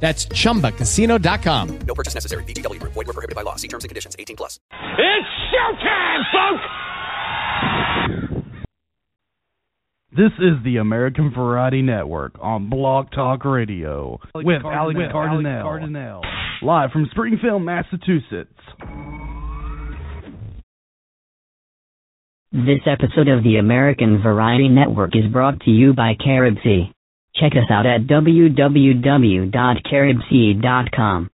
That's chumbacasino.com. No purchase necessary. VGW Group. Void were prohibited by law. See terms and conditions. 18 plus. It's showtime, folks! This is the American Variety Network on Blog Talk Radio with Alex Cardinale, live from Springfield, Massachusetts. This episode of the American Variety Network is brought to you by Carib Sea. Check us out at www.caribsea.com.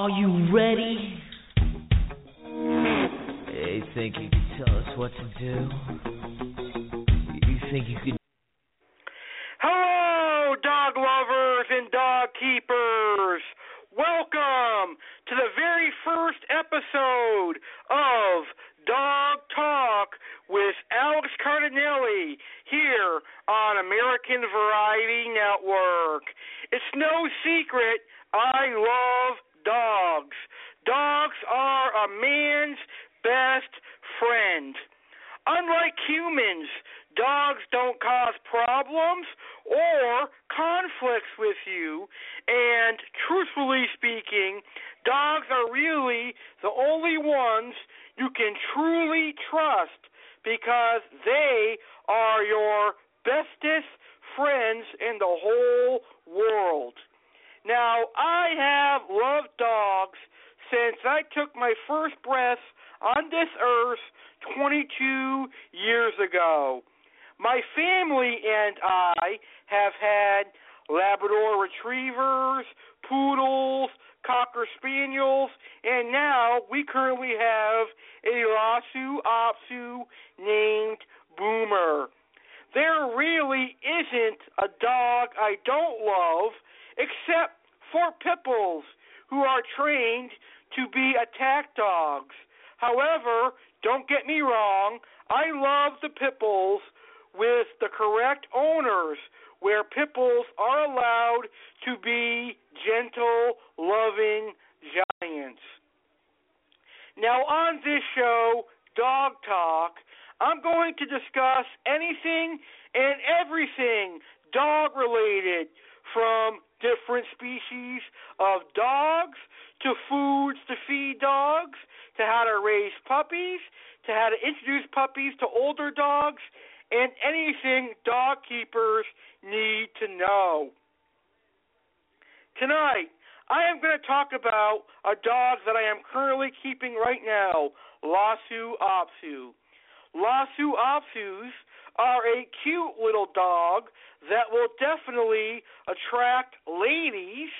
Are you ready? Hey, think you can tell us what to do? You think you can? Hello, dog lovers and dog keepers. Welcome to the very first episode of Dog Talk with Alex Cardinelli here on American Variety Network. It's no secret I love dogs. Dogs are a man's best friend. Unlike humans, dogs don't cause problems or conflicts with you, and truthfully speaking, dogs are really the only ones you can truly trust because they are your bestest friends in the whole world. Now, I have loved dogs since I took my first breath on this earth 22 years ago. My family and I have had Labrador retrievers, poodles, cocker spaniels, and now we currently have a Lhasa Apso named Boomer. There really isn't a dog I don't love except for pit bulls who are trained to be attack dogs. However, don't get me wrong, I love the pit bulls with the correct owners where pit bulls are allowed to be gentle, loving giants. Now, on this show, Dog Talk, I'm going to discuss anything and everything dog related from different species of dogs to foods to feed dogs to how to raise puppies to how to introduce puppies to older dogs and anything dog keepers need to know. Tonight, I am going to talk about a dog that I am currently keeping right now, Lhasa Apso. Lhasa Apsos are a cute little dog that will definitely attract ladies,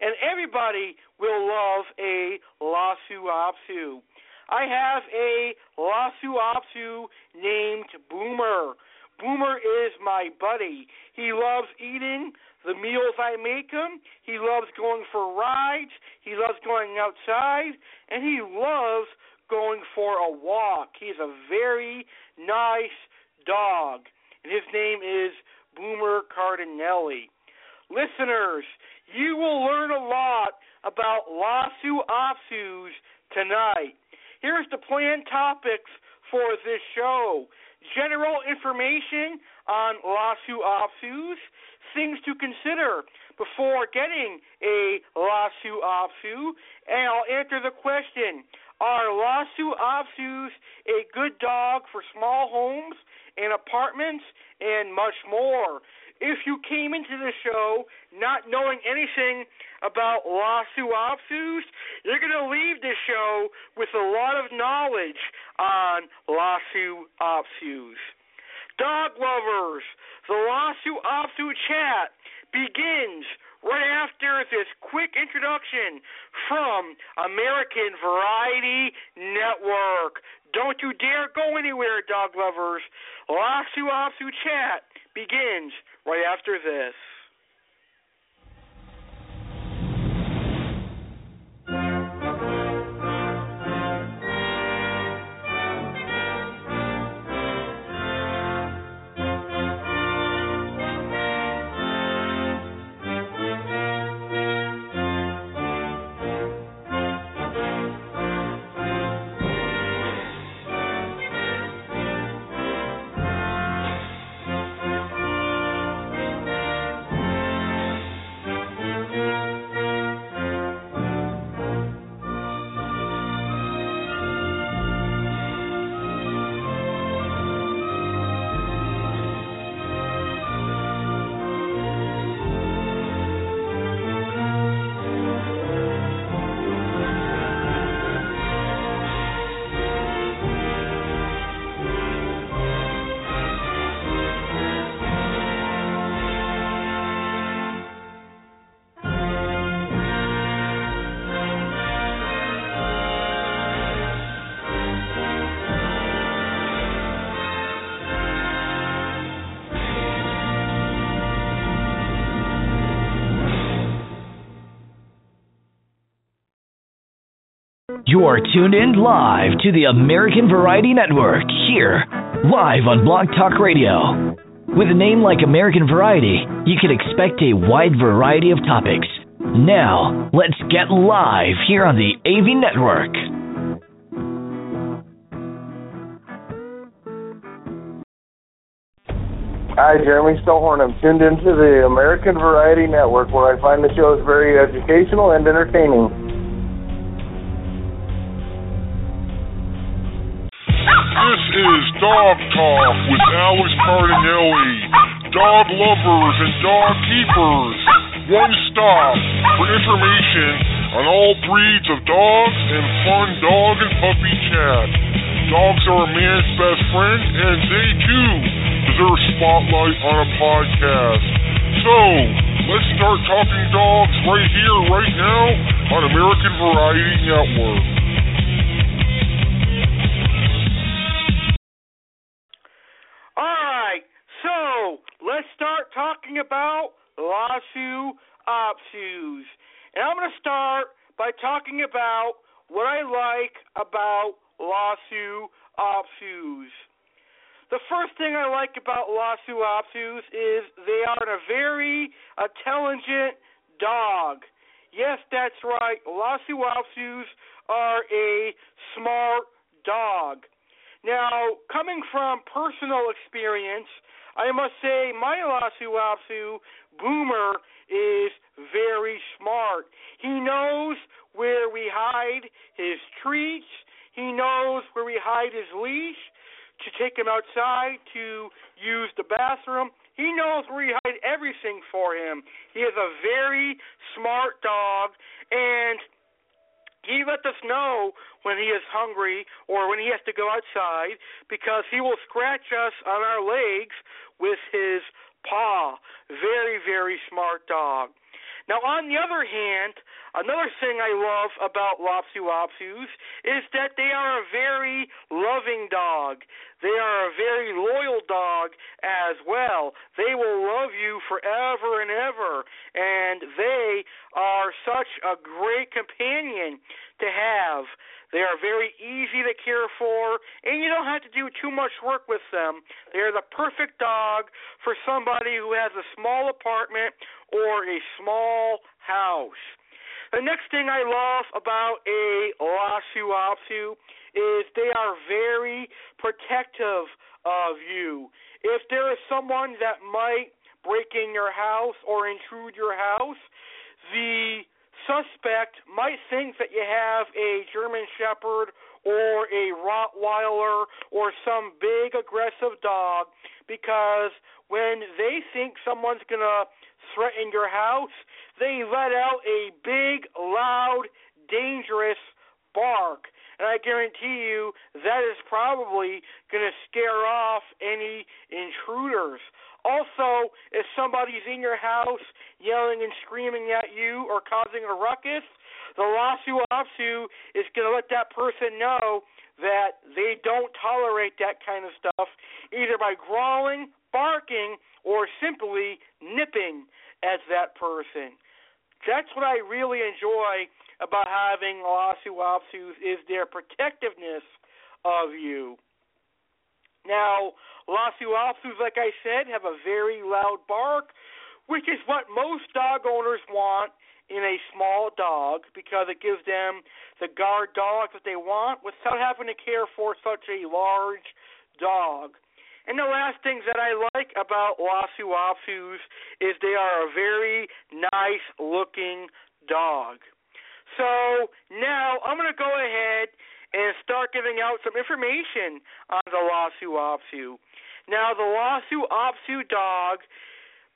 and everybody will love a Lhasa Apso. I have a Lhasa Apso named Boomer. Boomer is my buddy. He loves eating the meals I make him. He loves going for rides. He loves going outside, and he loves going for a walk. He's a very nice dog, and his name is Boomer Cardinelli. Listeners, you will learn a lot about Lhasa Apsos tonight. Here's the planned topics for this show general information on Lhasa Apsos, things to consider before getting a Lhasa Apso, and I'll answer the question Are Lhasa Apsos a good dog for small homes and apartments and much more? If you came into the show not knowing anything about Lhasa Apsos, you're going to leave the show with a lot of knowledge on Lhasa Apsos. Dog lovers, the Lhasa Apso chat begins right after this quick introduction from American Variety Network. Don't you dare go anywhere, dog lovers. Lhasa Apso chat begins right after this. You are tuned in live to the American Variety Network here, live on Blog Talk Radio. With a name like American Variety, you can expect a wide variety of topics. Now, let's get live here on the AV Network. Hi, Jeremy Stillhorn. I'm tuned into the American Variety Network where I find the shows very educational and entertaining. This is Dog Talk with Alex Cardinelli. Dog lovers and dog keepers. One stop for information on all breeds of dogs and fun dog and puppy chat. Dogs are a man's best friend, and they too deserve spotlight on a podcast. So, let's start talking dogs right here, right now on American Variety Network. Talking about Lhasa Apsos. And I'm going to start by talking about what I like about Lhasa Apsos. The first thing I like about Lhasa Apsos is they are a very intelligent dog. Yes, that's right. Lhasa Apsos are a smart dog. Now, coming from personal experience, I must say my Lhasa Apso Boomer is very smart. He knows where we hide his treats. He knows where we hide his leash to take him outside to use the bathroom. He knows where we hide everything for him. He is a very smart dog, and he lets us know when he is hungry or when he has to go outside because he will scratch us on our legs with his paw. Very, very smart dog. Now, on the other hand, another thing I love about Lhasa Apsos is that they are a very loving dog. They are a very loyal dog as well. They will love you forever and ever, and they are such a great companion to have. They are very easy to care for, and you don't have to do too much work with them. They are the perfect dog for somebody who has a small apartment or a small house. The next thing I love about a Lhasa Apso is they are very protective of you. If there is someone that might break in your house or intrude your house, the suspect might think that you have a German Shepherd or a Rottweiler or some big aggressive dog because when they think someone's going to threaten your house, they let out a big, loud, dangerous bark. And I guarantee you that is probably going to scare off any intruders. Also, if somebody's in your house yelling and screaming at you or causing a ruckus, the Lhasa Apso is going to let that person know that they don't tolerate that kind of stuff, either by growling, barking, or simply nipping at that person. That's what I really enjoy about having Lhasa Apsos is their protectiveness of you. Now, Lhasa like I said, have a very loud bark, which is what most dog owners want in a small dog because it gives them the guard dog that they want without having to care for such a large dog. And the last things that I like about Lhasa Apsos is they are a very nice looking dog. So now I'm going to go ahead and start giving out some information on the Lhasa Apso. Now, the Lhasa Apso dog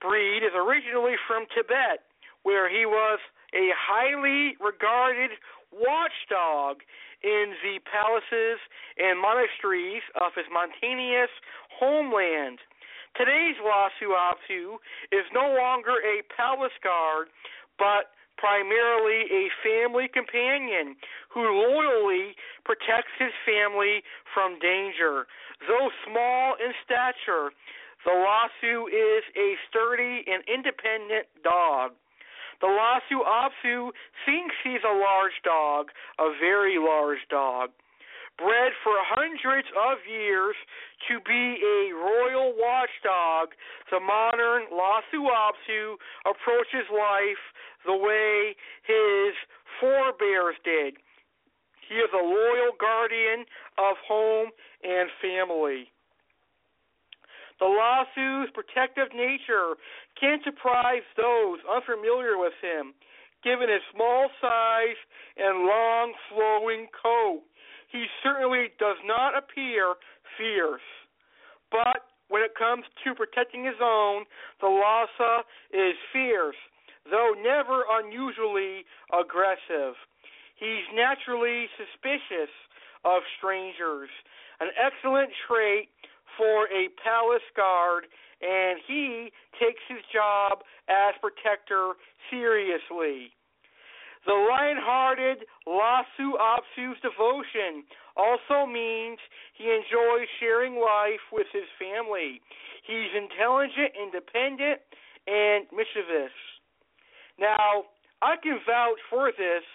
breed is originally from Tibet where he was a highly regarded watchdog in the palaces and monasteries of his mountainous homeland. Today's Lhasa Apso is no longer a palace guard, but primarily a family companion who loyally protects his family from danger. Though small in stature, the Lhasa is a sturdy and independent dog. The Lhasa Apso thinks he's a large dog, a very large dog. Bred for hundreds of years to be a royal watchdog, the modern Lhasa Apso approaches life the way his forebears did. He is a loyal guardian of home and family. The Lhasa's protective nature can't surprise those unfamiliar with him, given his small size and long flowing coat. He certainly does not appear fierce. But when it comes to protecting his own, the Lhasa is fierce, though never unusually aggressive. He's naturally suspicious of strangers, an excellent trait for a palace guard, and he takes his job as protector seriously. The lion-hearted Lhasa Apso's devotion also means he enjoys sharing life with his family. He's intelligent, independent, and mischievous. Now, I can vouch for this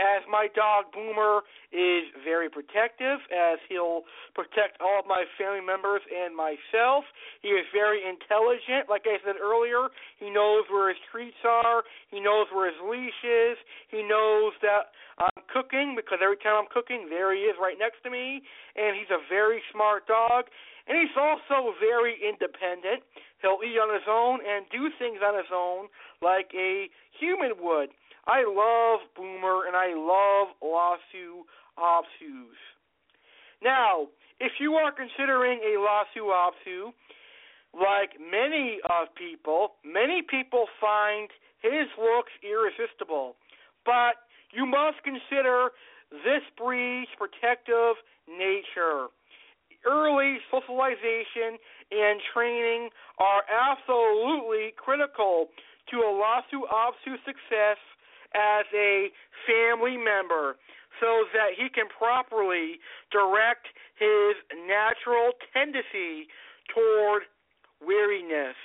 as my dog Boomer is very protective, as he'll protect all of my family members and myself. He is very intelligent. Like I said earlier, he knows where his treats are, he knows where his leash is, he knows that I'm cooking because every time I'm cooking, there he is right next to me, and he's a very smart dog. And he's also very independent. He'll eat on his own and do things on his own like a human would. I love Boomer and I love Lhasa Apsos. Now, if you are considering a Lhasa Apso, like many of people, many people find his looks irresistible. But you must consider this breed's protective nature. Early socialization and training are absolutely critical to a Lhasa Apso success as a family member so that he can properly direct his natural tendency toward weariness.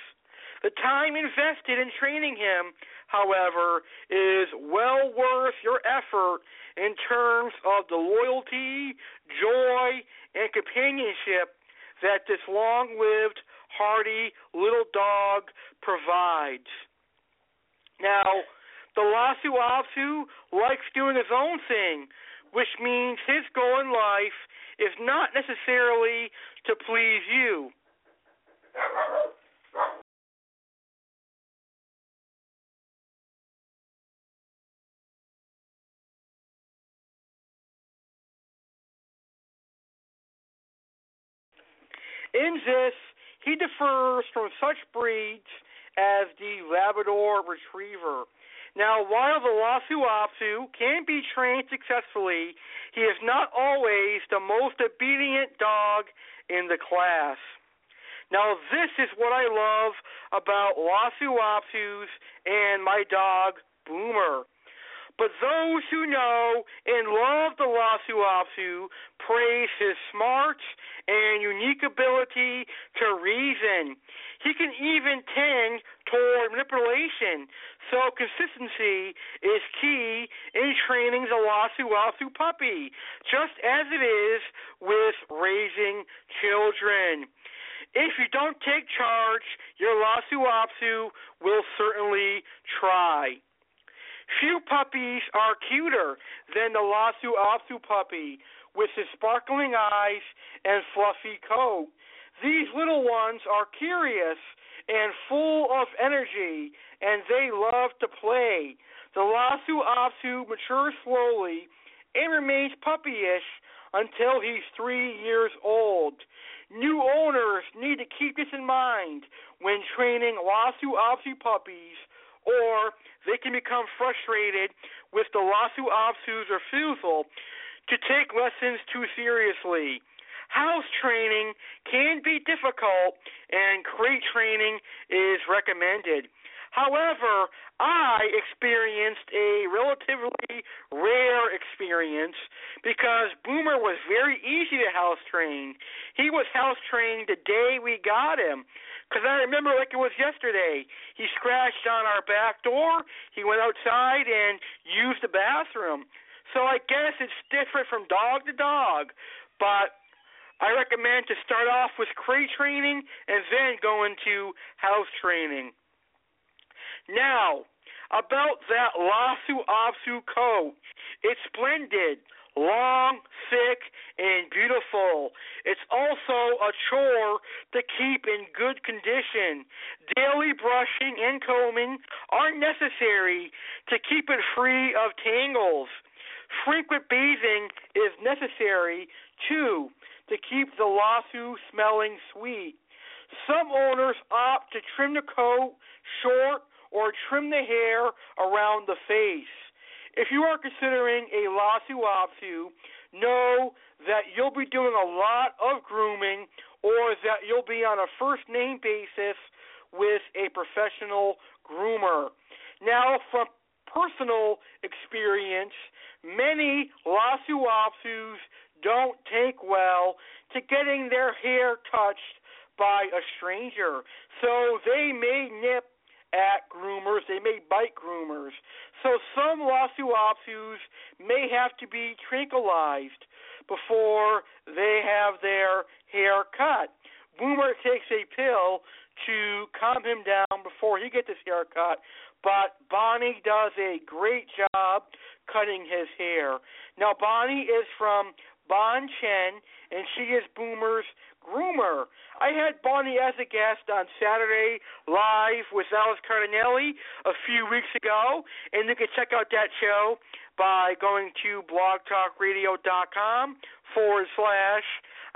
The time invested in training him, however, is well worth your effort in terms of the loyalty, joy, and companionship that this long lived, hardy little dog provides. Now, the Lhasa Apso likes doing his own thing, which means his goal in life is not necessarily to please you. In this, he differs from such breeds as the Labrador Retriever now, while the Lhasa Apso can be trained successfully, he is not always the most obedient dog in the class. Now, this is what I love about Lhasa Apsos and my dog, Boomer. But those who know and love the Lhasa Apso praise his smarts and unique ability to reason. He can even tend toward manipulation, so consistency is key in training the Lhasa Apso puppy, just as it is with raising children. If you don't take charge, your Lhasa Apso will certainly try. Few puppies are cuter than the Lhasa Apso puppy with his sparkling eyes and fluffy coat. These little ones are curious and full of energy, and they love to play. The Lhasa Apso matures slowly and remains puppyish until he's three years old. New owners need to keep this in mind when training Lhasa Apso puppies or they can become frustrated with the Lhasa Apso's refusal to take lessons too seriously. House training can be difficult, and crate training is recommended. However, I experienced a relatively rare experience because Boomer was very easy to house train. He was house trained the day we got him. Because I remember like it was yesterday. He scratched on our back door. He went outside and used the bathroom. So I guess it's different from dog to dog. But I recommend to start off with crate training and then go into house training. Now, about that Lhasa Apso coat. It's splendid long, thick, and beautiful. It's also a chore to keep in good condition. Daily brushing and combing are necessary to keep it free of tangles. Frequent bathing is necessary, too, to keep the Lhasa smelling sweet. Some owners opt to trim the coat short or trim the hair around the face. If you are considering a Lhasa Apso, know that you'll be doing a lot of grooming or that you'll be on a first name basis with a professional groomer. Now, from personal experience, many Lhasa Apsos don't take well to getting their hair touched by a stranger. So they may nip at groomers. They may bite groomers. So some Lhasa Apsos may have to be tranquilized before they have their hair cut. Boomer takes a pill to calm him down before he gets his hair cut, but Bonnie does a great job cutting his hair. Now Bonnie is from Bon Chen, and she is Boomer's groomer. I had Bonnie as a guest on Saturday live with Alice Cardinelli a few weeks ago, and you can check out that show by going to blogtalkradio.com forward slash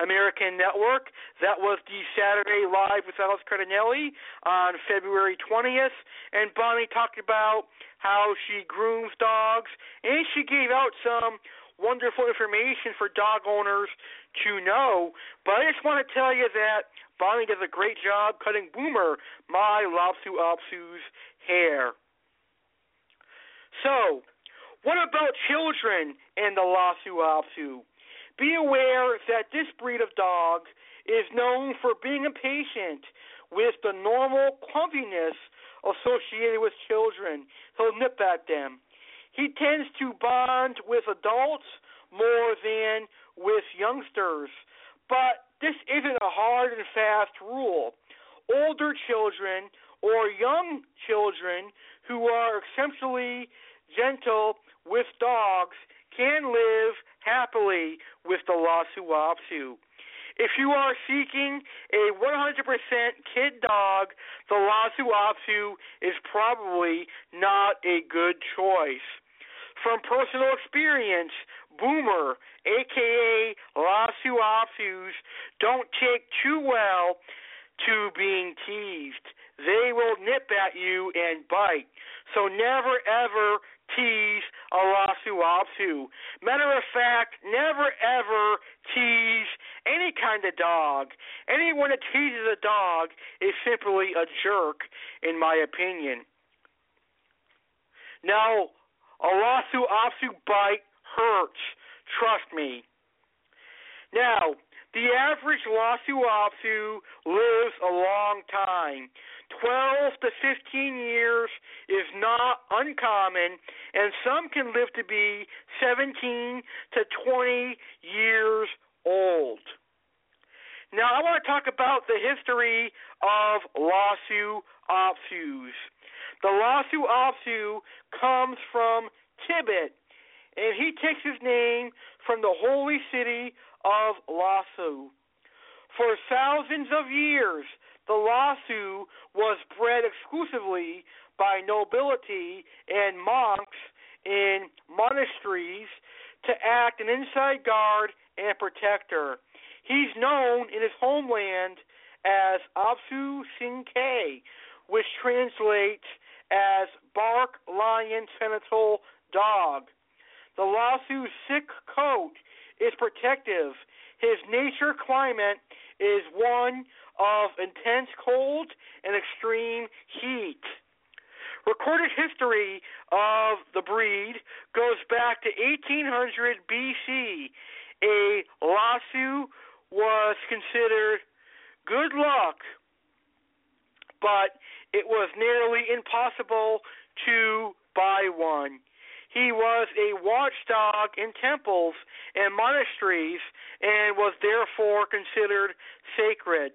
American Network. That was the Saturday live with Alice Cardinelli on February 20th, and Bonnie talked about how she grooms dogs, and she gave out some wonderful information for dog owners to know. But I just want to tell you that Bonnie does a great job cutting Boomer, my Lhasa Apso's hair. So, what about children and the Lhasa Apso? Be aware that this breed of dog is known for being impatient with the normal clumsiness associated with children. He'll nip at them. He tends to bond with adults more than with youngsters. But this isn't a hard and fast rule. Older children or young children who are exceptionally gentle with dogs can live happily with the Lhasa Apso. If you are seeking a 100% kid dog, the Lhasa Apso is probably not a good choice. From personal experience, Boomer, aka Lhasa Apsos, don't take too well to being teased. They will nip at you and bite. So never ever tease a Lhasa Apso. Matter of fact, never ever tease any kind of dog. Anyone that teases a dog is simply a jerk, in my opinion. Now, a Lhasa Apso bite hurts. Trust me. Now, the average Lhasa Apso lives a long time. 12 to 15 years is not uncommon, and some can live to be 17 to 20 years old. Now, I want to talk about the history of Lhasa Apsos. The Lhasa Apso comes from Tibet, and he takes his name from the holy city of Lhasa. For thousands of years, the Lhasa was bred exclusively by nobility and monks in monasteries to act an inside guard and protector. He's known in his homeland as Apsu Sinke, which translates as bark lion senatorial dog. The Lhasa's thick coat is protective. His nature climate is one of intense cold and extreme heat. Recorded history of the breed goes back to 1800 BC. A Lhasa was considered good luck, but it was nearly impossible to buy one. He was a watchdog in temples and monasteries and was therefore considered sacred.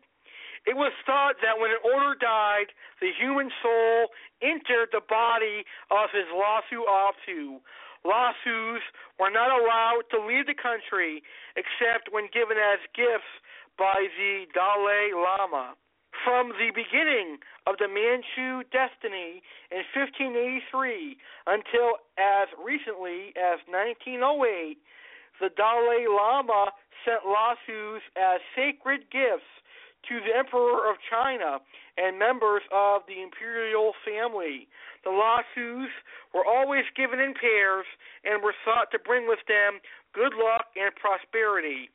It was thought that when an order died, the human soul entered the body of his Lhasa Apso. Lhasas were not allowed to leave the country except when given as gifts by the Dalai Lama. From the beginning of the Manchu dynasty in 1583 until as recently as 1908, the Dalai Lama sent Lhasas as sacred gifts to the Emperor of China and members of the imperial family. The Lhasas were always given in pairs and were thought to bring with them good luck and prosperity.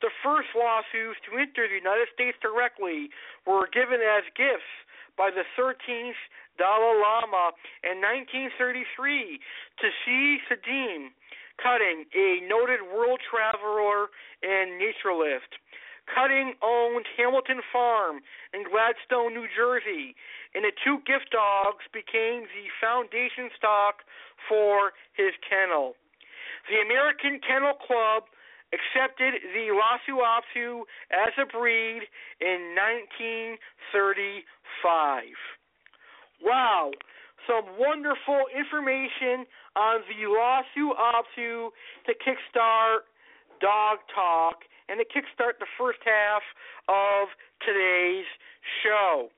The first Lhasas to enter the United States directly were given as gifts by the 13th Dalai Lama in 1933 to C. Suydam Cutting, a noted world traveler and naturalist. Cutting owned Hamilton Farm in Gladstone, New Jersey, and the two gift dogs became the foundation stock for his kennel. The American Kennel Club accepted the Apso as a breed in 1935. Wow, some wonderful information on the Apso to kickstart Dog Talk and to kickstart the first half of today's show.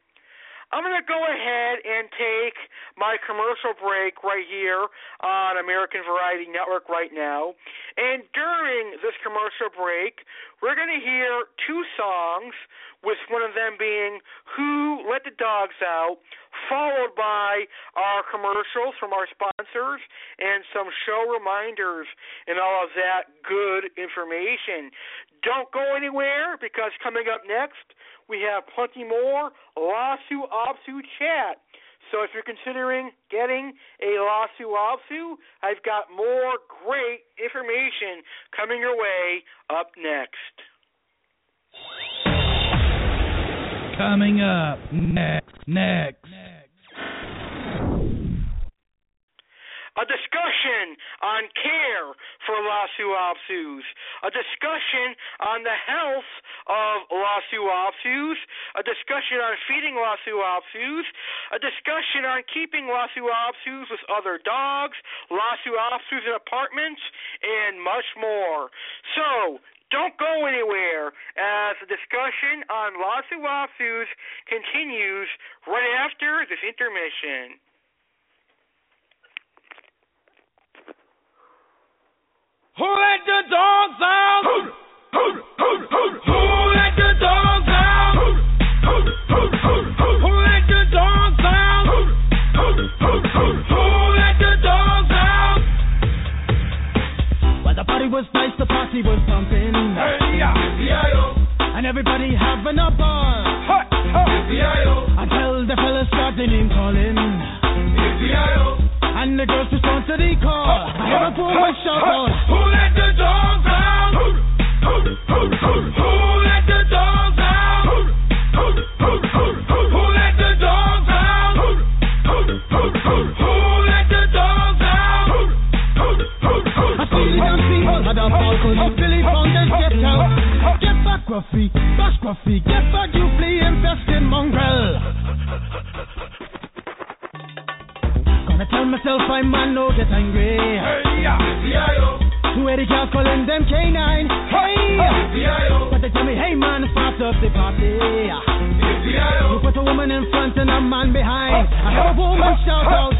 I'm going to go ahead and take my commercial break right here on American Variety Network right now. And during this commercial break, we're going to hear two songs, with one of them being Who Let the Dogs Out, followed by our commercials from our sponsors and some show reminders and all of that good information. Don't go anywhere because coming up next, we have plenty more Lhasa Apso chat. So if you're considering getting a Lhasa Apso, I've got more great information coming your way up next. Coming up next, next. A discussion on care for Lhasa Apsos, a discussion on the health of Lhasa Apsos, a discussion on feeding Lhasa Apsos, a discussion on keeping Lhasa Apsos with other dogs, Lhasa Apsos in apartments, and much more. So, don't go anywhere as the discussion on Lhasa Apsos continues right after this intermission. Who let the dogs out? Who let the dogs out? Who let the dogs out? Who let the dogs out? Well, the party was nice, the party was pumping. Hey, yeah, And everybody having a ball. B.I.O. Until the fellas start the name calling. And the girls respond to the call. I have a full my shout out. Who let the dogs out? Who, who, who, who, who let the dogs out? Who, who, who, who, who, who let the dogs out? Who, who, who, who, I see the MC, Adam Falcon, Billy Fountain, get out. Get back, Ruffy, bash Ruffy, get back, you play. Two Eddie cats calling them K9. Hey! B.I.O. But they tell me, hey man, start up the party. You put a woman in front and a man behind. I hear a woman shout out.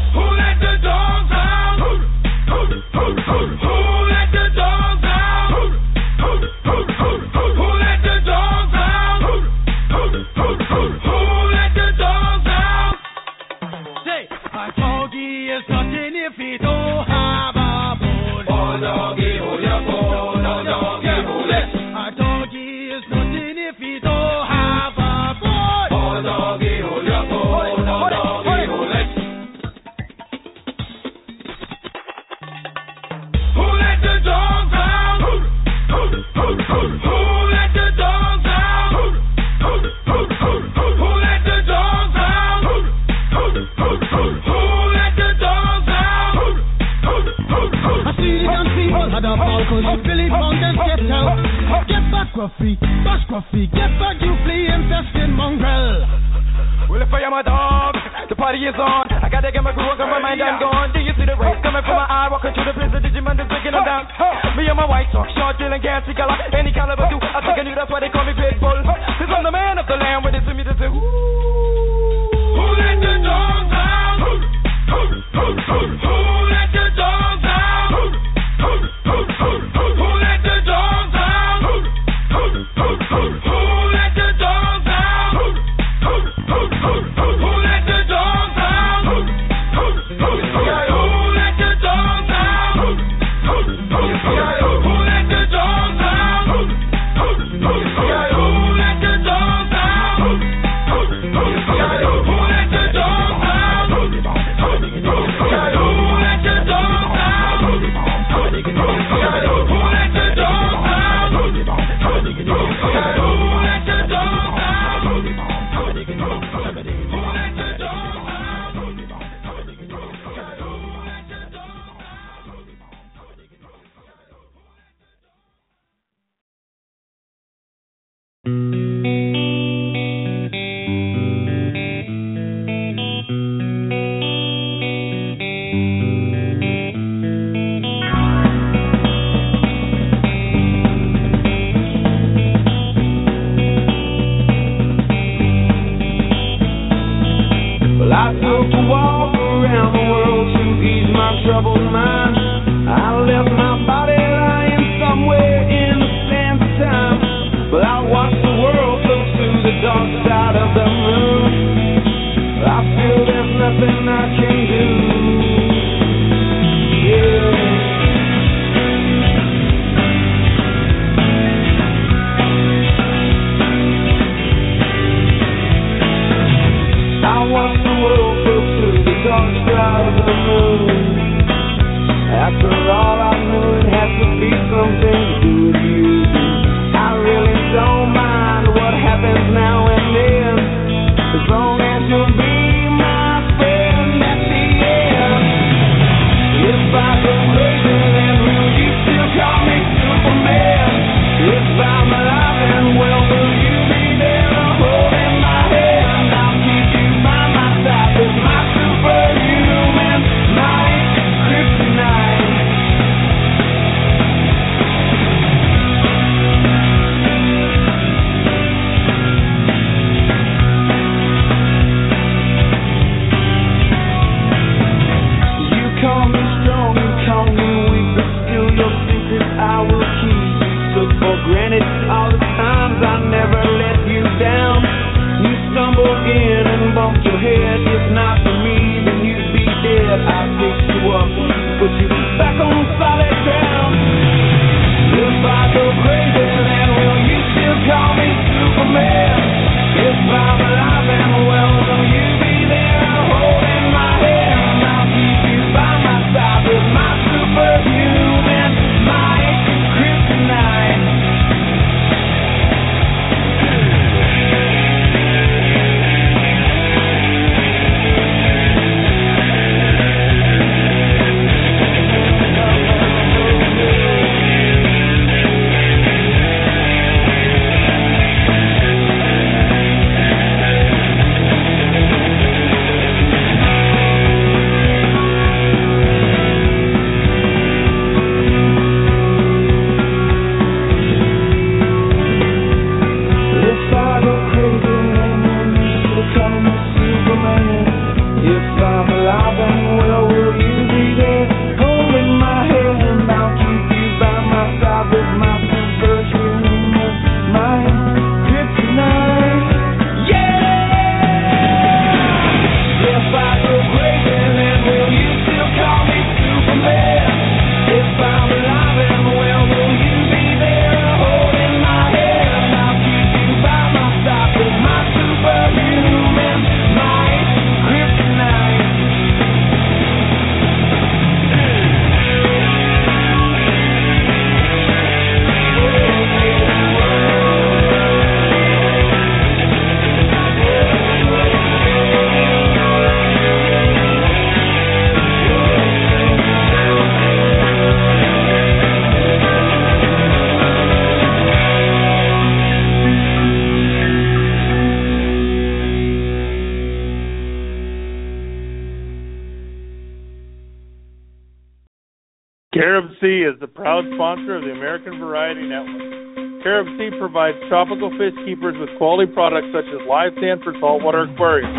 Tropical fish keepers with quality products such as live sand for saltwater aquariums,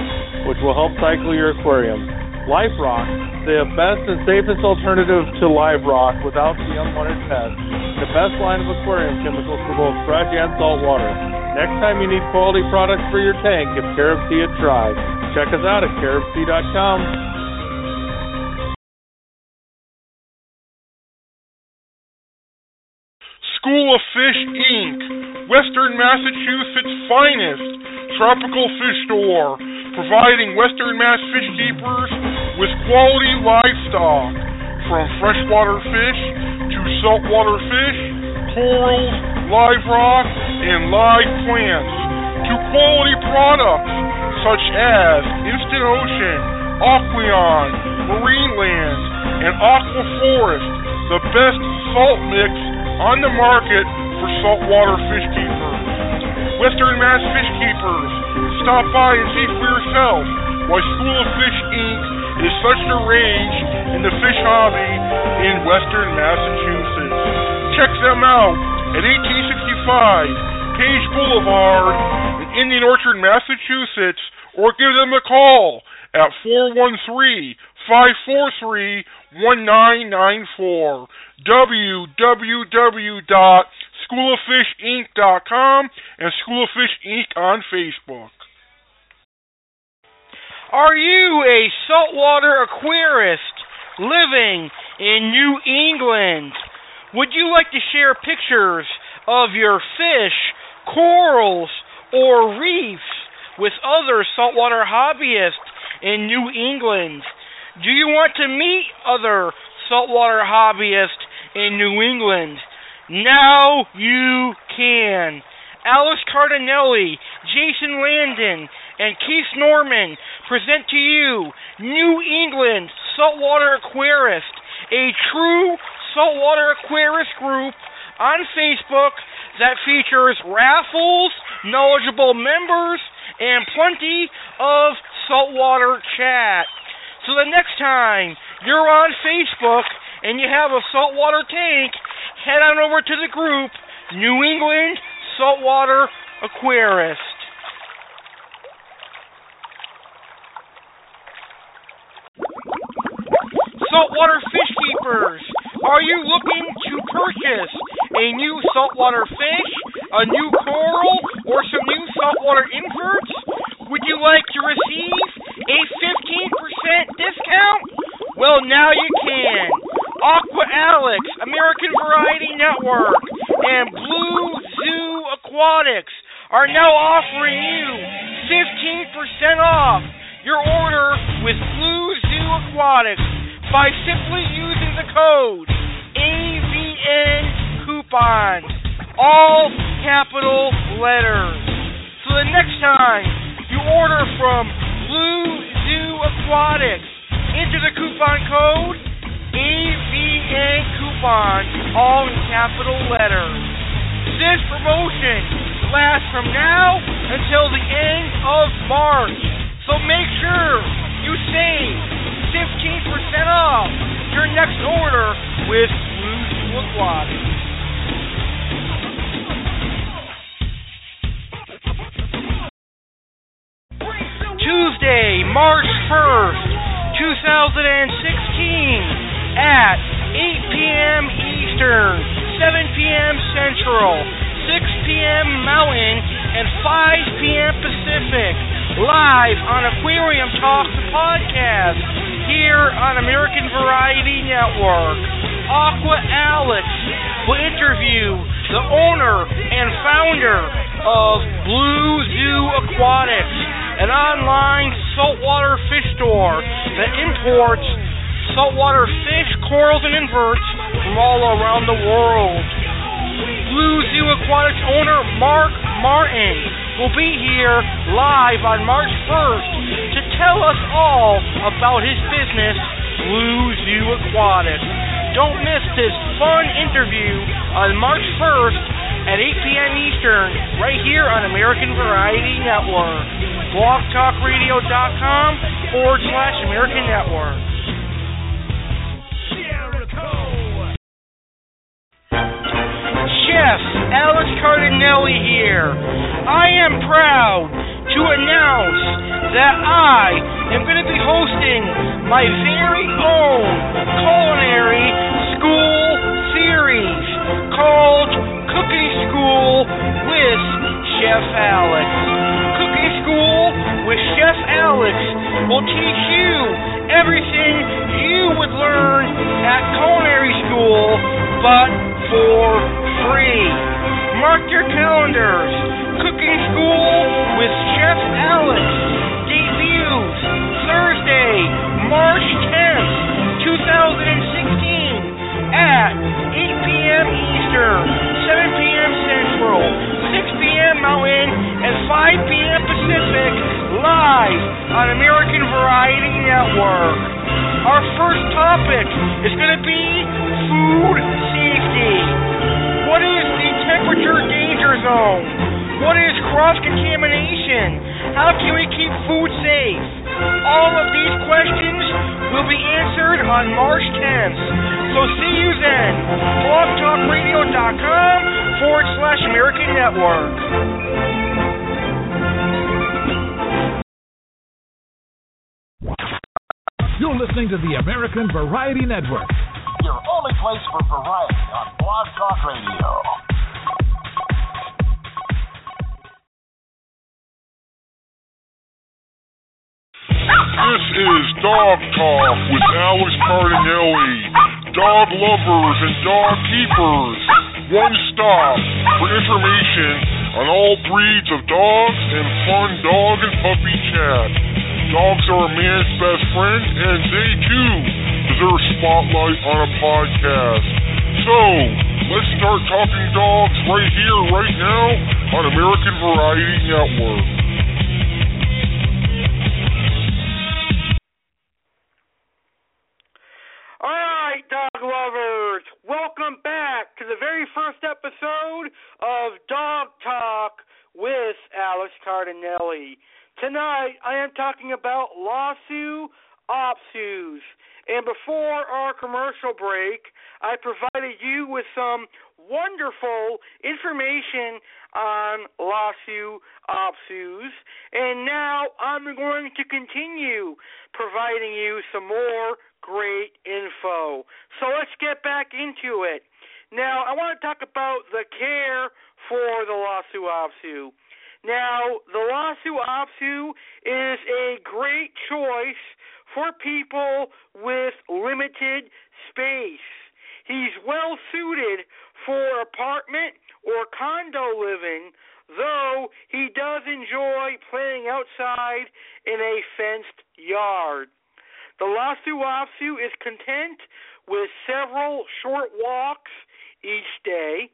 which will help cycle your aquarium. Life Rock, the best and safest alternative to live rock without the unwanted pests. The best line of aquarium chemicals for both fresh and salt water. Next time you need quality products for your tank, give Carib Sea a try. Check us out at caribsea.com. School of Fish Inc., Western Massachusetts' finest tropical fish store, providing Western Mass fish keepers with quality livestock, from freshwater fish to saltwater fish, corals, live rock, and live plants, to quality products such as Instant Ocean, Aqueon, Marineland, and Aqua Forest, the best salt mix on the market for saltwater fish keepers. Western Mass Fish Keepers, stop by and see for yourself why School of Fish Inc. is such a rage in the fish hobby in Western Massachusetts. Check them out at 1865 Page Boulevard in Indian Orchard, Massachusetts, or give them a call at 413 543 1994 www.schooloffishinc.com and School of Fish Inc. on Facebook. Are you a saltwater aquarist living in New England? Would you like to share pictures of your fish, corals, or reefs with other saltwater hobbyists in New England? Do you want to meet other saltwater hobbyists in New England? Now you can. Alice Cardinelli, Jason Landon, and Keith Norman present to you New England Saltwater Aquarist, a true saltwater aquarist group on Facebook that features raffles, knowledgeable members, and plenty of saltwater chat. So the next time you're on Facebook and you have a saltwater tank, head on over to the group New England Saltwater Aquarist. Saltwater fish keepers, are you looking to purchase a new saltwater fish, a new coral, or some new saltwater inverts? Would you like to receive a 15% discount? Well, now you can. Aqua Alex, American Variety Network, and Blue Zoo Aquatics are now offering you 15% off your order with Blue Zoo Aquatics by simply using the code AVN coupon, all capital letters. So the next time you order from Blue Zoo Aquatics, enter the coupon code AVN coupon, all in capital letters. This promotion lasts from now until the end of March. So make sure you save 15% off your next order with Blue Zoo Aquatics. Tuesday, March 1st, 2016 at 8 p.m. Eastern, 7 p.m. Central, 6 p.m. Mountain, and 5 p.m. Pacific, live on Aquarium Talks podcast here on American Variety Network. Aqua Alex will interview the owner and founder of Blue Zoo Aquatics, an online saltwater fish store that imports saltwater fish, corals, and inverts from all around the world. Blue Zoo Aquatics owner Mark Martin will be here live on March 1st to tell us all about his business, Blue Zoo Aquatics. Don't miss this fun interview on March 1st at 8 p.m. Eastern, right here on American Variety Network. BlogTalkRadio.com forward slash American Network. Chef Alex Cardinelli here. I am proud to announce that I am going to be hosting my very own culinary school series called Cooking School with Chef Alex. With Chef Alex will teach you everything you would learn at culinary school, but for free. Mark your calendars. Cooking School with Chef Alex debuts Thursday, March 10th, 2016 at 8 p.m. Eastern, 7 p.m. Central, 6 p.m. Mountain, and 5 p.m. Pacific, live on American Variety Network. Our first topic is going to be food safety. What is the temperature danger zone? What is cross contamination? How can we keep food safe? All of these questions will be answered on March 10th. So see you then. BlogTalkRadio.com forward slash American Network. You're listening to the American Variety Network. Your only place for variety on Blog Talk Radio. This is Dog Talk with Alex Cardinelli. Dog lovers and dog keepers. One stop for information on all breeds of dogs and fun dog and puppy chat. Dogs are a man's best friend, and they too deserve spotlight on a podcast. So, let's start talking dogs right here, right now on American Variety Network. All right, dog lovers, welcome back to the very first episode of Dog Talk with Alex Cardinelli. Tonight, I am talking about Lhasa Apsos. And before our commercial break, I provided you with some wonderful information on Lhasa Apsos. And now I'm going to continue providing you some more great info. So let's get back into it. Now, I want to talk about the care for the Lhasa Apso. Now, the Lhasa Apso is a great choice for people with limited space. He's well suited for apartment or condo living, though he does enjoy playing outside in a fenced yard. The Lhasa Apso is content with several short walks each day.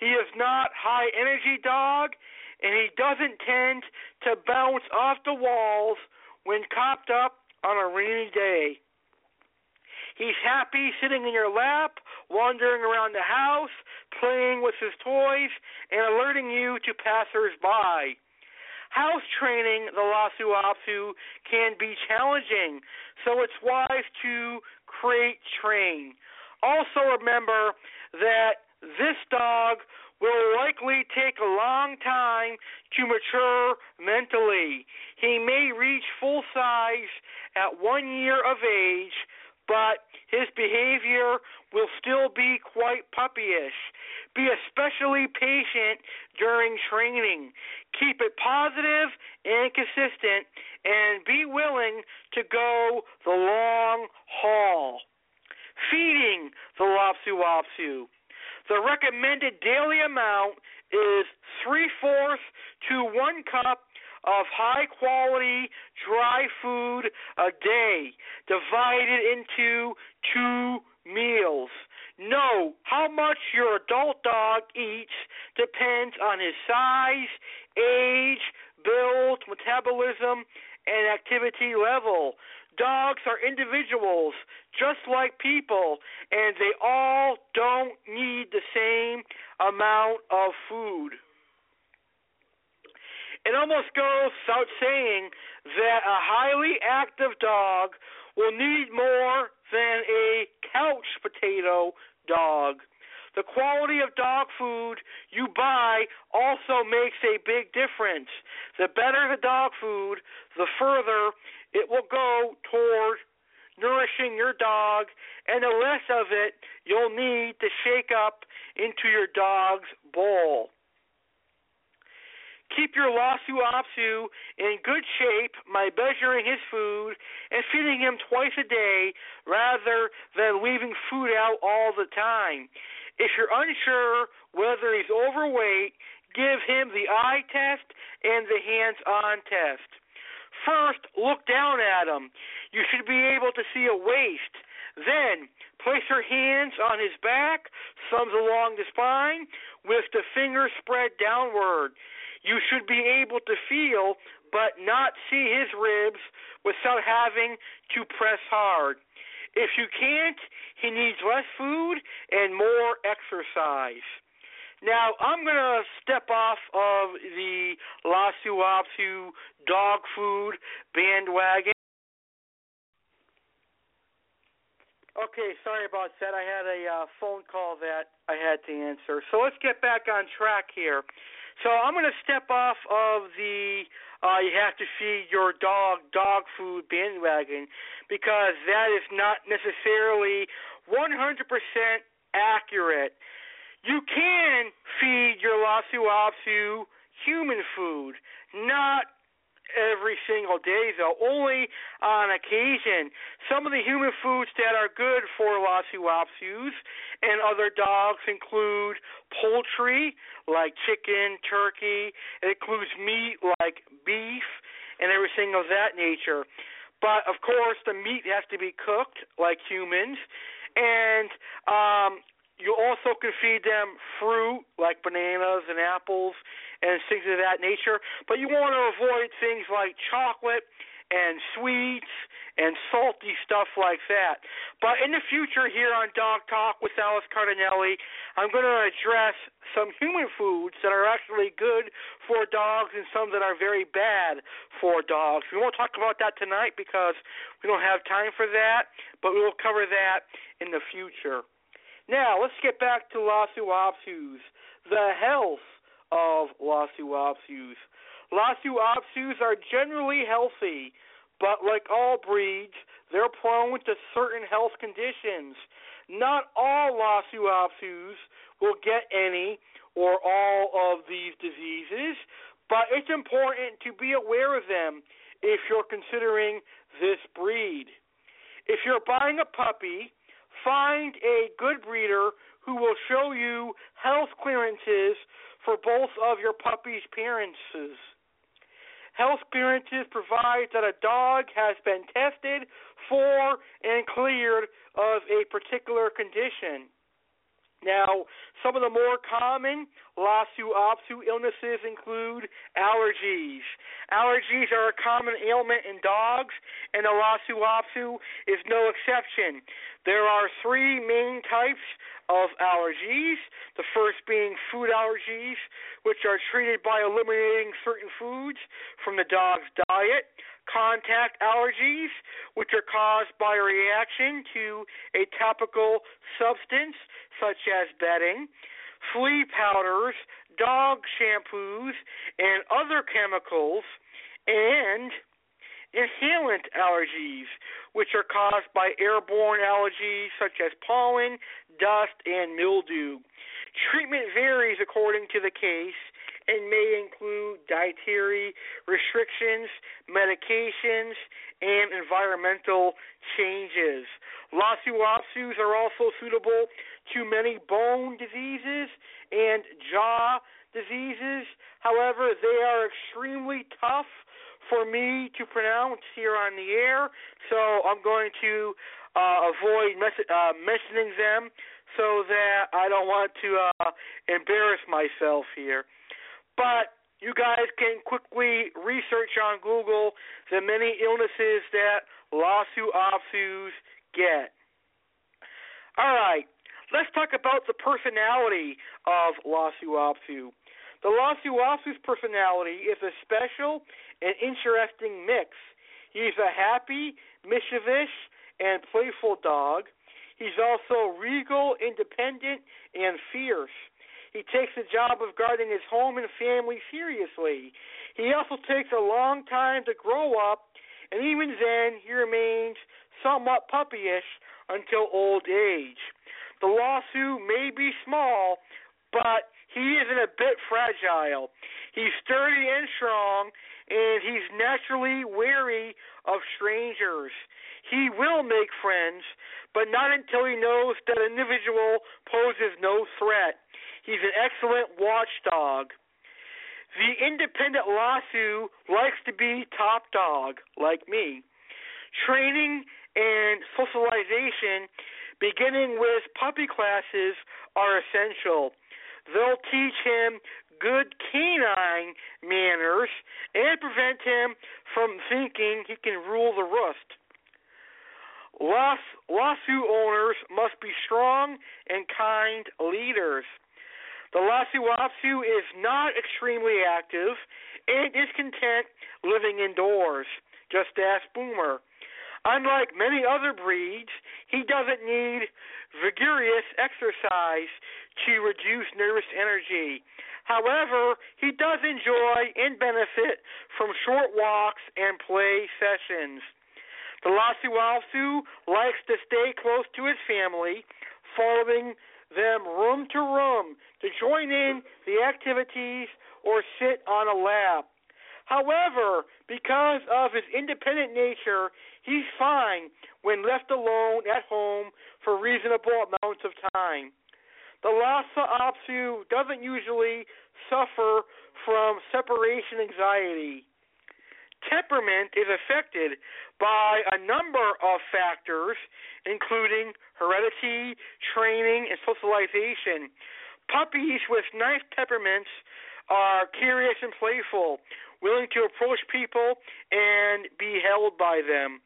He is not high energy dog and he doesn't tend to bounce off the walls when copped up on a rainy day. He's happy sitting in your lap, wandering around the house, playing with his toys, and alerting you to passers-by. House training the Lhasa Apso can be challenging, so it's wise to crate train. Also remember that this dog will likely take a long time to mature mentally. He may reach full size at one year of age, but his behavior will still be quite puppyish. Be especially patient during training. Keep it positive and consistent, and be willing to go the long haul. Feeding the Lhasa Apso. The recommended daily amount is three fourths to one cup of high quality dry food a day, divided into two meals. Know how much your adult dog eats depends on his size, age, build, metabolism, and activity level. Dogs are individuals, just like people, and they all don't need the same amount of food. It almost goes without saying that a highly active dog will need more than a couch potato dog. The quality of dog food you buy also makes a big difference. The better the dog food, the further it will go toward nourishing your dog, and the less of it you'll need to shake up into your dog's bowl. Keep your Lhasa Apso in good shape by measuring his food and feeding him twice a day rather than leaving food out all the time. If you're unsure whether he's overweight, give him the eye test and the hands on test. First, look down at him. You should be able to see a waist. Then, place your hands on his back, thumbs along the spine, with the fingers spread downward. You should be able to feel but not see his ribs without having to press hard. If you can't, he needs less food and more exercise. Now, I'm going to step off of the Lhasa Apso dog food bandwagon. Okay, sorry about that. I had a uh, phone call that I had to answer. So let's get back on track here. So I'm going to step off of the uh, you have to feed your dog dog food bandwagon because that is not necessarily 100% accurate. You can feed your Lhasa Apso human food, not every single day though, only on occasion. Some of the human foods that are good for Lhasa Apsos and other dogs include poultry like chicken, turkey. It includes meat like beef and everything of that nature. But of course, the meat has to be cooked like humans, and um, you also can feed them fruit like bananas and apples and things of that nature. But you want to avoid things like chocolate and sweets and salty stuff like that. But in the future, here on Dog Talk with Alex Cardinelli, I'm going to address some human foods that are actually good for dogs and some that are very bad for dogs. We won't talk about that tonight because we don't have time for that, but we will cover that in the future. Now, let's get back to Lhasa Apsos. The health of Lhasa Apsos. Lhasa Apsos are generally healthy, but like all breeds, they're prone to certain health conditions. Not all Lhasa Apsos will get any or all of these diseases, but it's important to be aware of them if you're considering this breed. If you're buying a puppy, find a good breeder who will show you health clearances for both of your puppy's appearances. Health clearances provide that a dog has been tested for and cleared of a particular condition. Now, some of the more common Lhasa Apso illnesses include allergies. Allergies are a common ailment in dogs, and the Lhasa Apso is no exception. There are three main types of allergies. The first being food allergies, which are treated by eliminating certain foods from the dog's diet. Contact allergies, which are caused by a reaction to a topical substance such as bedding, flea powders, dog shampoos, and other chemicals, and inhalant allergies, which are caused by airborne allergies such as pollen, dust, and mildew. Treatment varies according to the case and may include dietary restrictions, medications, and environmental changes. Lhasa Apsos are also suitable to many bone diseases and jaw diseases. However, they are extremely tough for me to pronounce here on the air, so I'm going to uh, avoid mes- uh, mentioning them so that I don't want to uh, embarrass myself here. But you guys can quickly research on Google the many illnesses that Lhasa Apsos get. All right, let's talk about the personality of Lhasa Apso. The Lhasa Apso's personality is a special and interesting mix. He's a happy, mischievous, and playful dog. He's also regal, independent, and fierce. He takes the job of guarding his home and family seriously. He also takes a long time to grow up, and even then, he remains somewhat puppyish until old age. The Lhasa may be small, but he isn't a bit fragile. He's sturdy and strong, and he's naturally wary of strangers. He will make friends, but not until he knows that an individual poses no threat. He's an excellent watchdog. The independent Lhasa likes to be top dog, like me. Training and socialization, beginning with puppy classes, are essential. They'll teach him good canine manners and prevent him from thinking he can rule the roost. Las, Lhasa owners must be strong and kind leaders. The Lhasa Apso is not extremely active and is content living indoors. Just ask Boomer. Unlike many other breeds, he doesn't need vigorous exercise to reduce nervous energy. However, he does enjoy and benefit from short walks and play sessions. The Lhasa Apso likes to stay close to his family, following them room to room to join in the activities or sit on a lap. However, because of his independent nature, he's fine when left alone at home for reasonable amounts of time. The Lhasa Apso doesn't usually suffer from separation anxiety. Temperament is affected by a number of factors, including heredity, training, and socialization. Puppies with nice temperaments are curious and playful, willing to approach people and be held by them.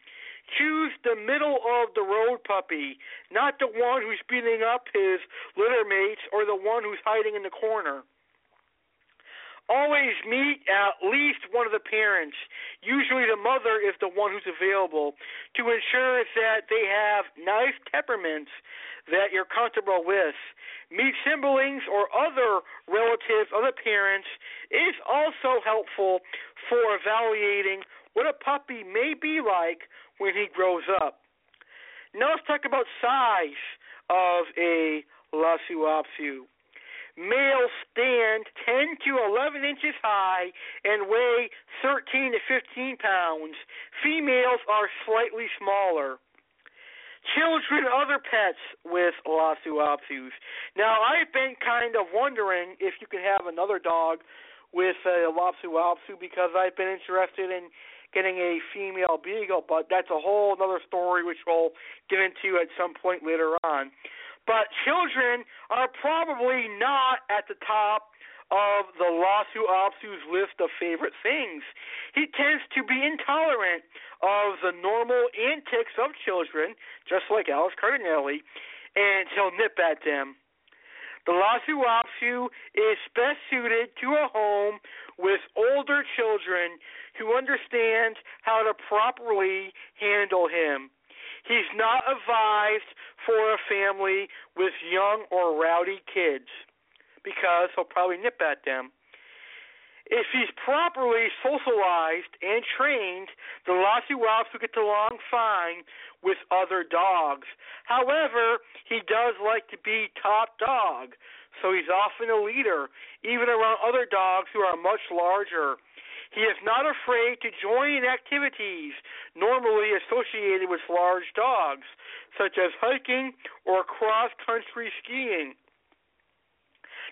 Choose the middle of the road puppy, not the one who's beating up his litter mates or the one who's hiding in the corner. Always meet at least one of the parents. Usually the mother is the one who's available to ensure that they have nice temperaments that you're comfortable with. Meet siblings or other relatives of the parents is also helpful for evaluating what a puppy may be like when he grows up. Now let's talk about size of a Apso. Males stand 10 to 11 inches high and weigh 13 to 15 pounds. Females are slightly smaller. children, other pets with Lhasa Apsos. Now, I've been kind of wondering if you can have another dog with a Lhasa Apso because I've been interested in getting a female beagle, but that's a whole other story which we'll get into at some point later on. But children are probably not at the top of the Lhasa Apso's list of favorite things. He tends to be intolerant of the normal antics of children, just like Alex Cardinelli, and he'll nip at them. The Lhasa Apso is best suited to a home with older children who understand how to properly handle him. He's not advised for a family with young or rowdy kids because he'll probably nip at them. If he's properly socialized and trained, the Lhasa Apso will get along fine with other dogs. However, he does like to be top dog, so he's often a leader, even around other dogs who are much larger. He is not afraid to join activities normally associated with large dogs, such as hiking or cross country skiing.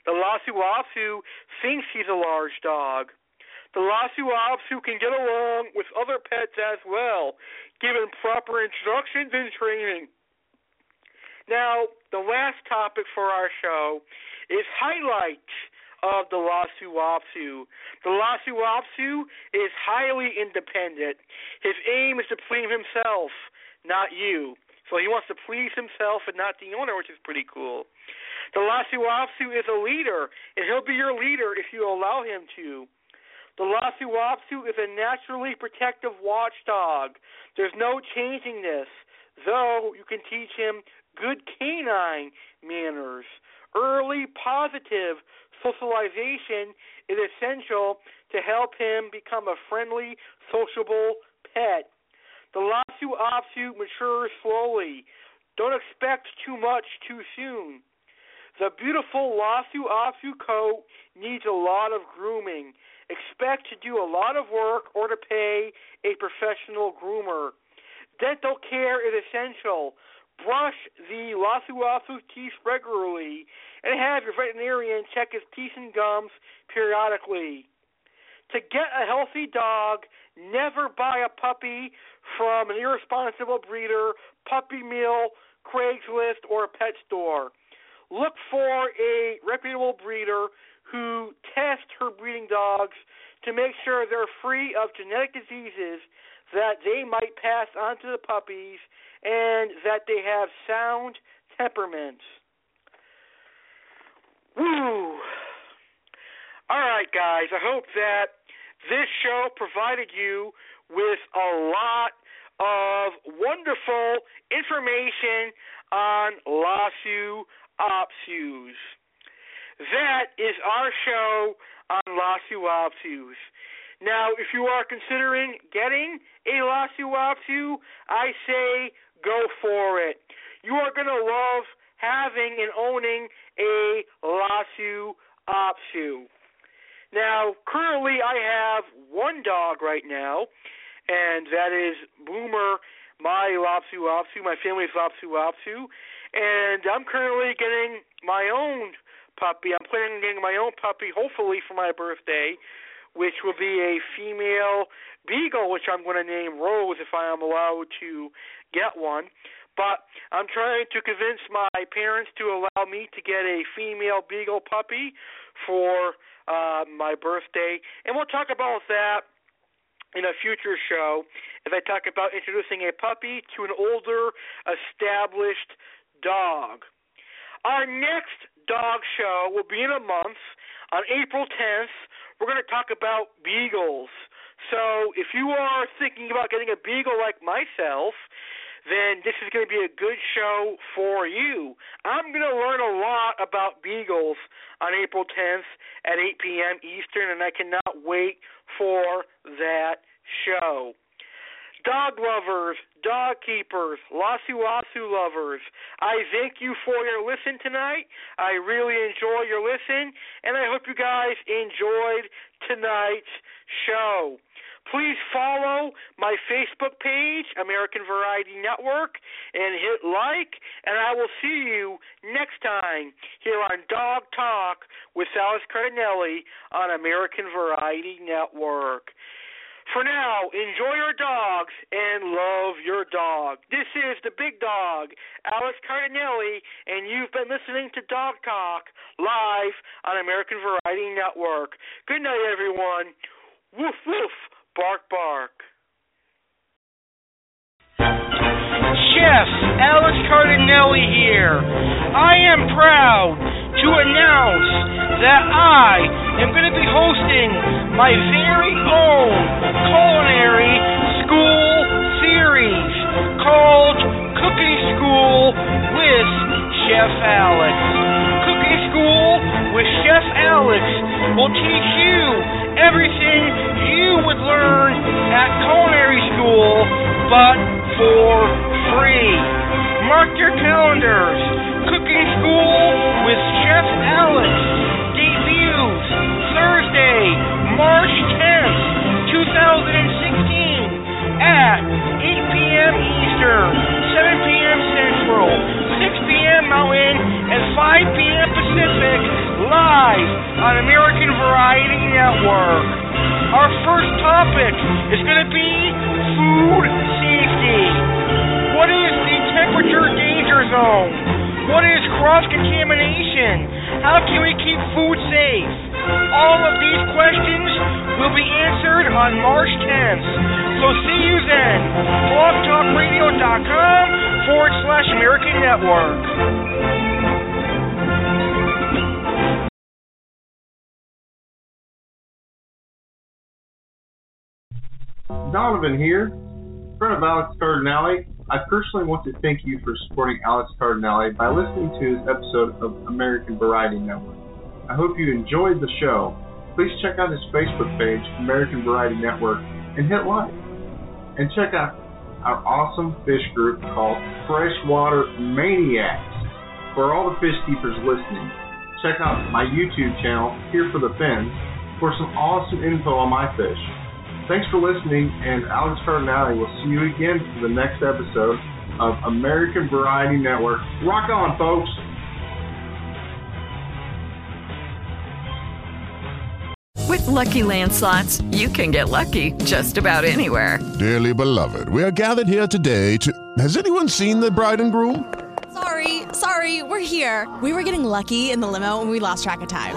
The Lhasa Apso thinks he's a large dog. The Lhasa Apso can get along with other pets as well, given proper instructions and training. Now, the last topic for our show is highlights of the Lhasa Apso. The Lhasa Apso is highly independent. His aim is to please himself, not you. So he wants to please himself and not the owner, which is pretty cool. The Lhasa Apso is a leader, and he'll be your leader if you allow him to. The Lhasa Apso is a naturally protective watchdog. There's no changing this, though you can teach him good canine manners. Early positive socialization is essential to help him become a friendly, sociable pet. The Lhasa Apso matures slowly. Don't expect too much too soon. The beautiful Lhasa Apso coat needs a lot of grooming. Expect to do a lot of work or to pay a professional groomer. Dental care is essential. Brush the Lhasa Apso teeth regularly and have your veterinarian check his teeth and gums periodically. To get a healthy dog, never buy a puppy from an irresponsible breeder, puppy mill, Craigslist, or a pet store. Look for a reputable breeder who tests her breeding dogs to make sure they're free of genetic diseases that they might pass on to the puppies and that they have sound temperaments. Woo! All right, guys, I hope that this show provided you with a lot of wonderful information on Lhasa Apsos. That is our show on Lhasa Apsos. Now, if you are considering getting a Lhasa Apso, I say go for it. You are going to love having and owning a Lhasa Apso. Now, currently I have one dog right now, and that is Boomer, my Lhasa Apso, my family's Lhasa Apso, and I'm currently getting my own puppy. I'm planning on getting my own puppy, hopefully for my birthday, which will be a female beagle, which I'm going to name Rose if I am allowed to get one. But I'm trying to convince my parents to allow me to get a female beagle puppy for uh, my birthday, and we'll talk about that in a future show as I talk about introducing a puppy to an older, established dog. Our next dog show will be in a month on April 10th. We're going to talk about beagles. So if you are thinking about getting a beagle like myself, then this is going to be a good show for you. I'm going to learn a lot about beagles on April 10th at 8 p.m. Eastern, and I cannot wait for that show. Dog lovers, dog keepers, Lhasa Apso lovers, I thank you for your listen tonight. I really enjoy your listen, and I hope you guys enjoyed tonight's show. Please follow my Facebook page, American Variety Network, and hit like, and I will see you next time here on Dog Talk with Alex Cardinelli on American Variety Network. For now, enjoy your dogs and love your dog. This is the big dog, Alex Cardinelli, and you've been listening to Dog Talk live on American Variety Network. Good night, everyone. Woof, woof, bark, bark. Chef Alex Cardinelli here. I am proud to announce that I am going to be hosting my very own culinary school series called Cooking School with Chef Alex. With Chef Alex will teach you everything you would learn at culinary school, but for free. Mark your calendars. Cooking School with Chef Alex debuts Thursday, March 10th, 2016 at 8 p.m. Eastern, 7 p.m. Central, 6 p.m. Mountain, and 5 p.m. Pacific on American Variety Network. Our first topic is going to be food safety. What is the temperature danger zone? What is cross contamination? How can we keep food safe? All of these questions will be answered on March 10th. So see you then. blogtalkradio.com forward slash American Network. Donovan here, friend of Alex Cardinale. I personally want to thank you for supporting Alex Cardinale by listening to his episode of American Variety Network. I hope you enjoyed the show. Please check out his Facebook page, American Variety Network, and hit like. And check out our awesome fish group called Freshwater Maniacs. For all the fish keepers listening, check out my YouTube channel, Here for the Fins, for some awesome info on my fish. Thanks for listening, and Alex Cardinale will see you again for the next episode of American Variety Network. Rock on, folks! With Lucky Land slots, you can get lucky just about anywhere. Dearly beloved, we are gathered here today to. Has anyone seen the bride and groom? Sorry, sorry, we're here. We were getting lucky in the limo and we lost track of time.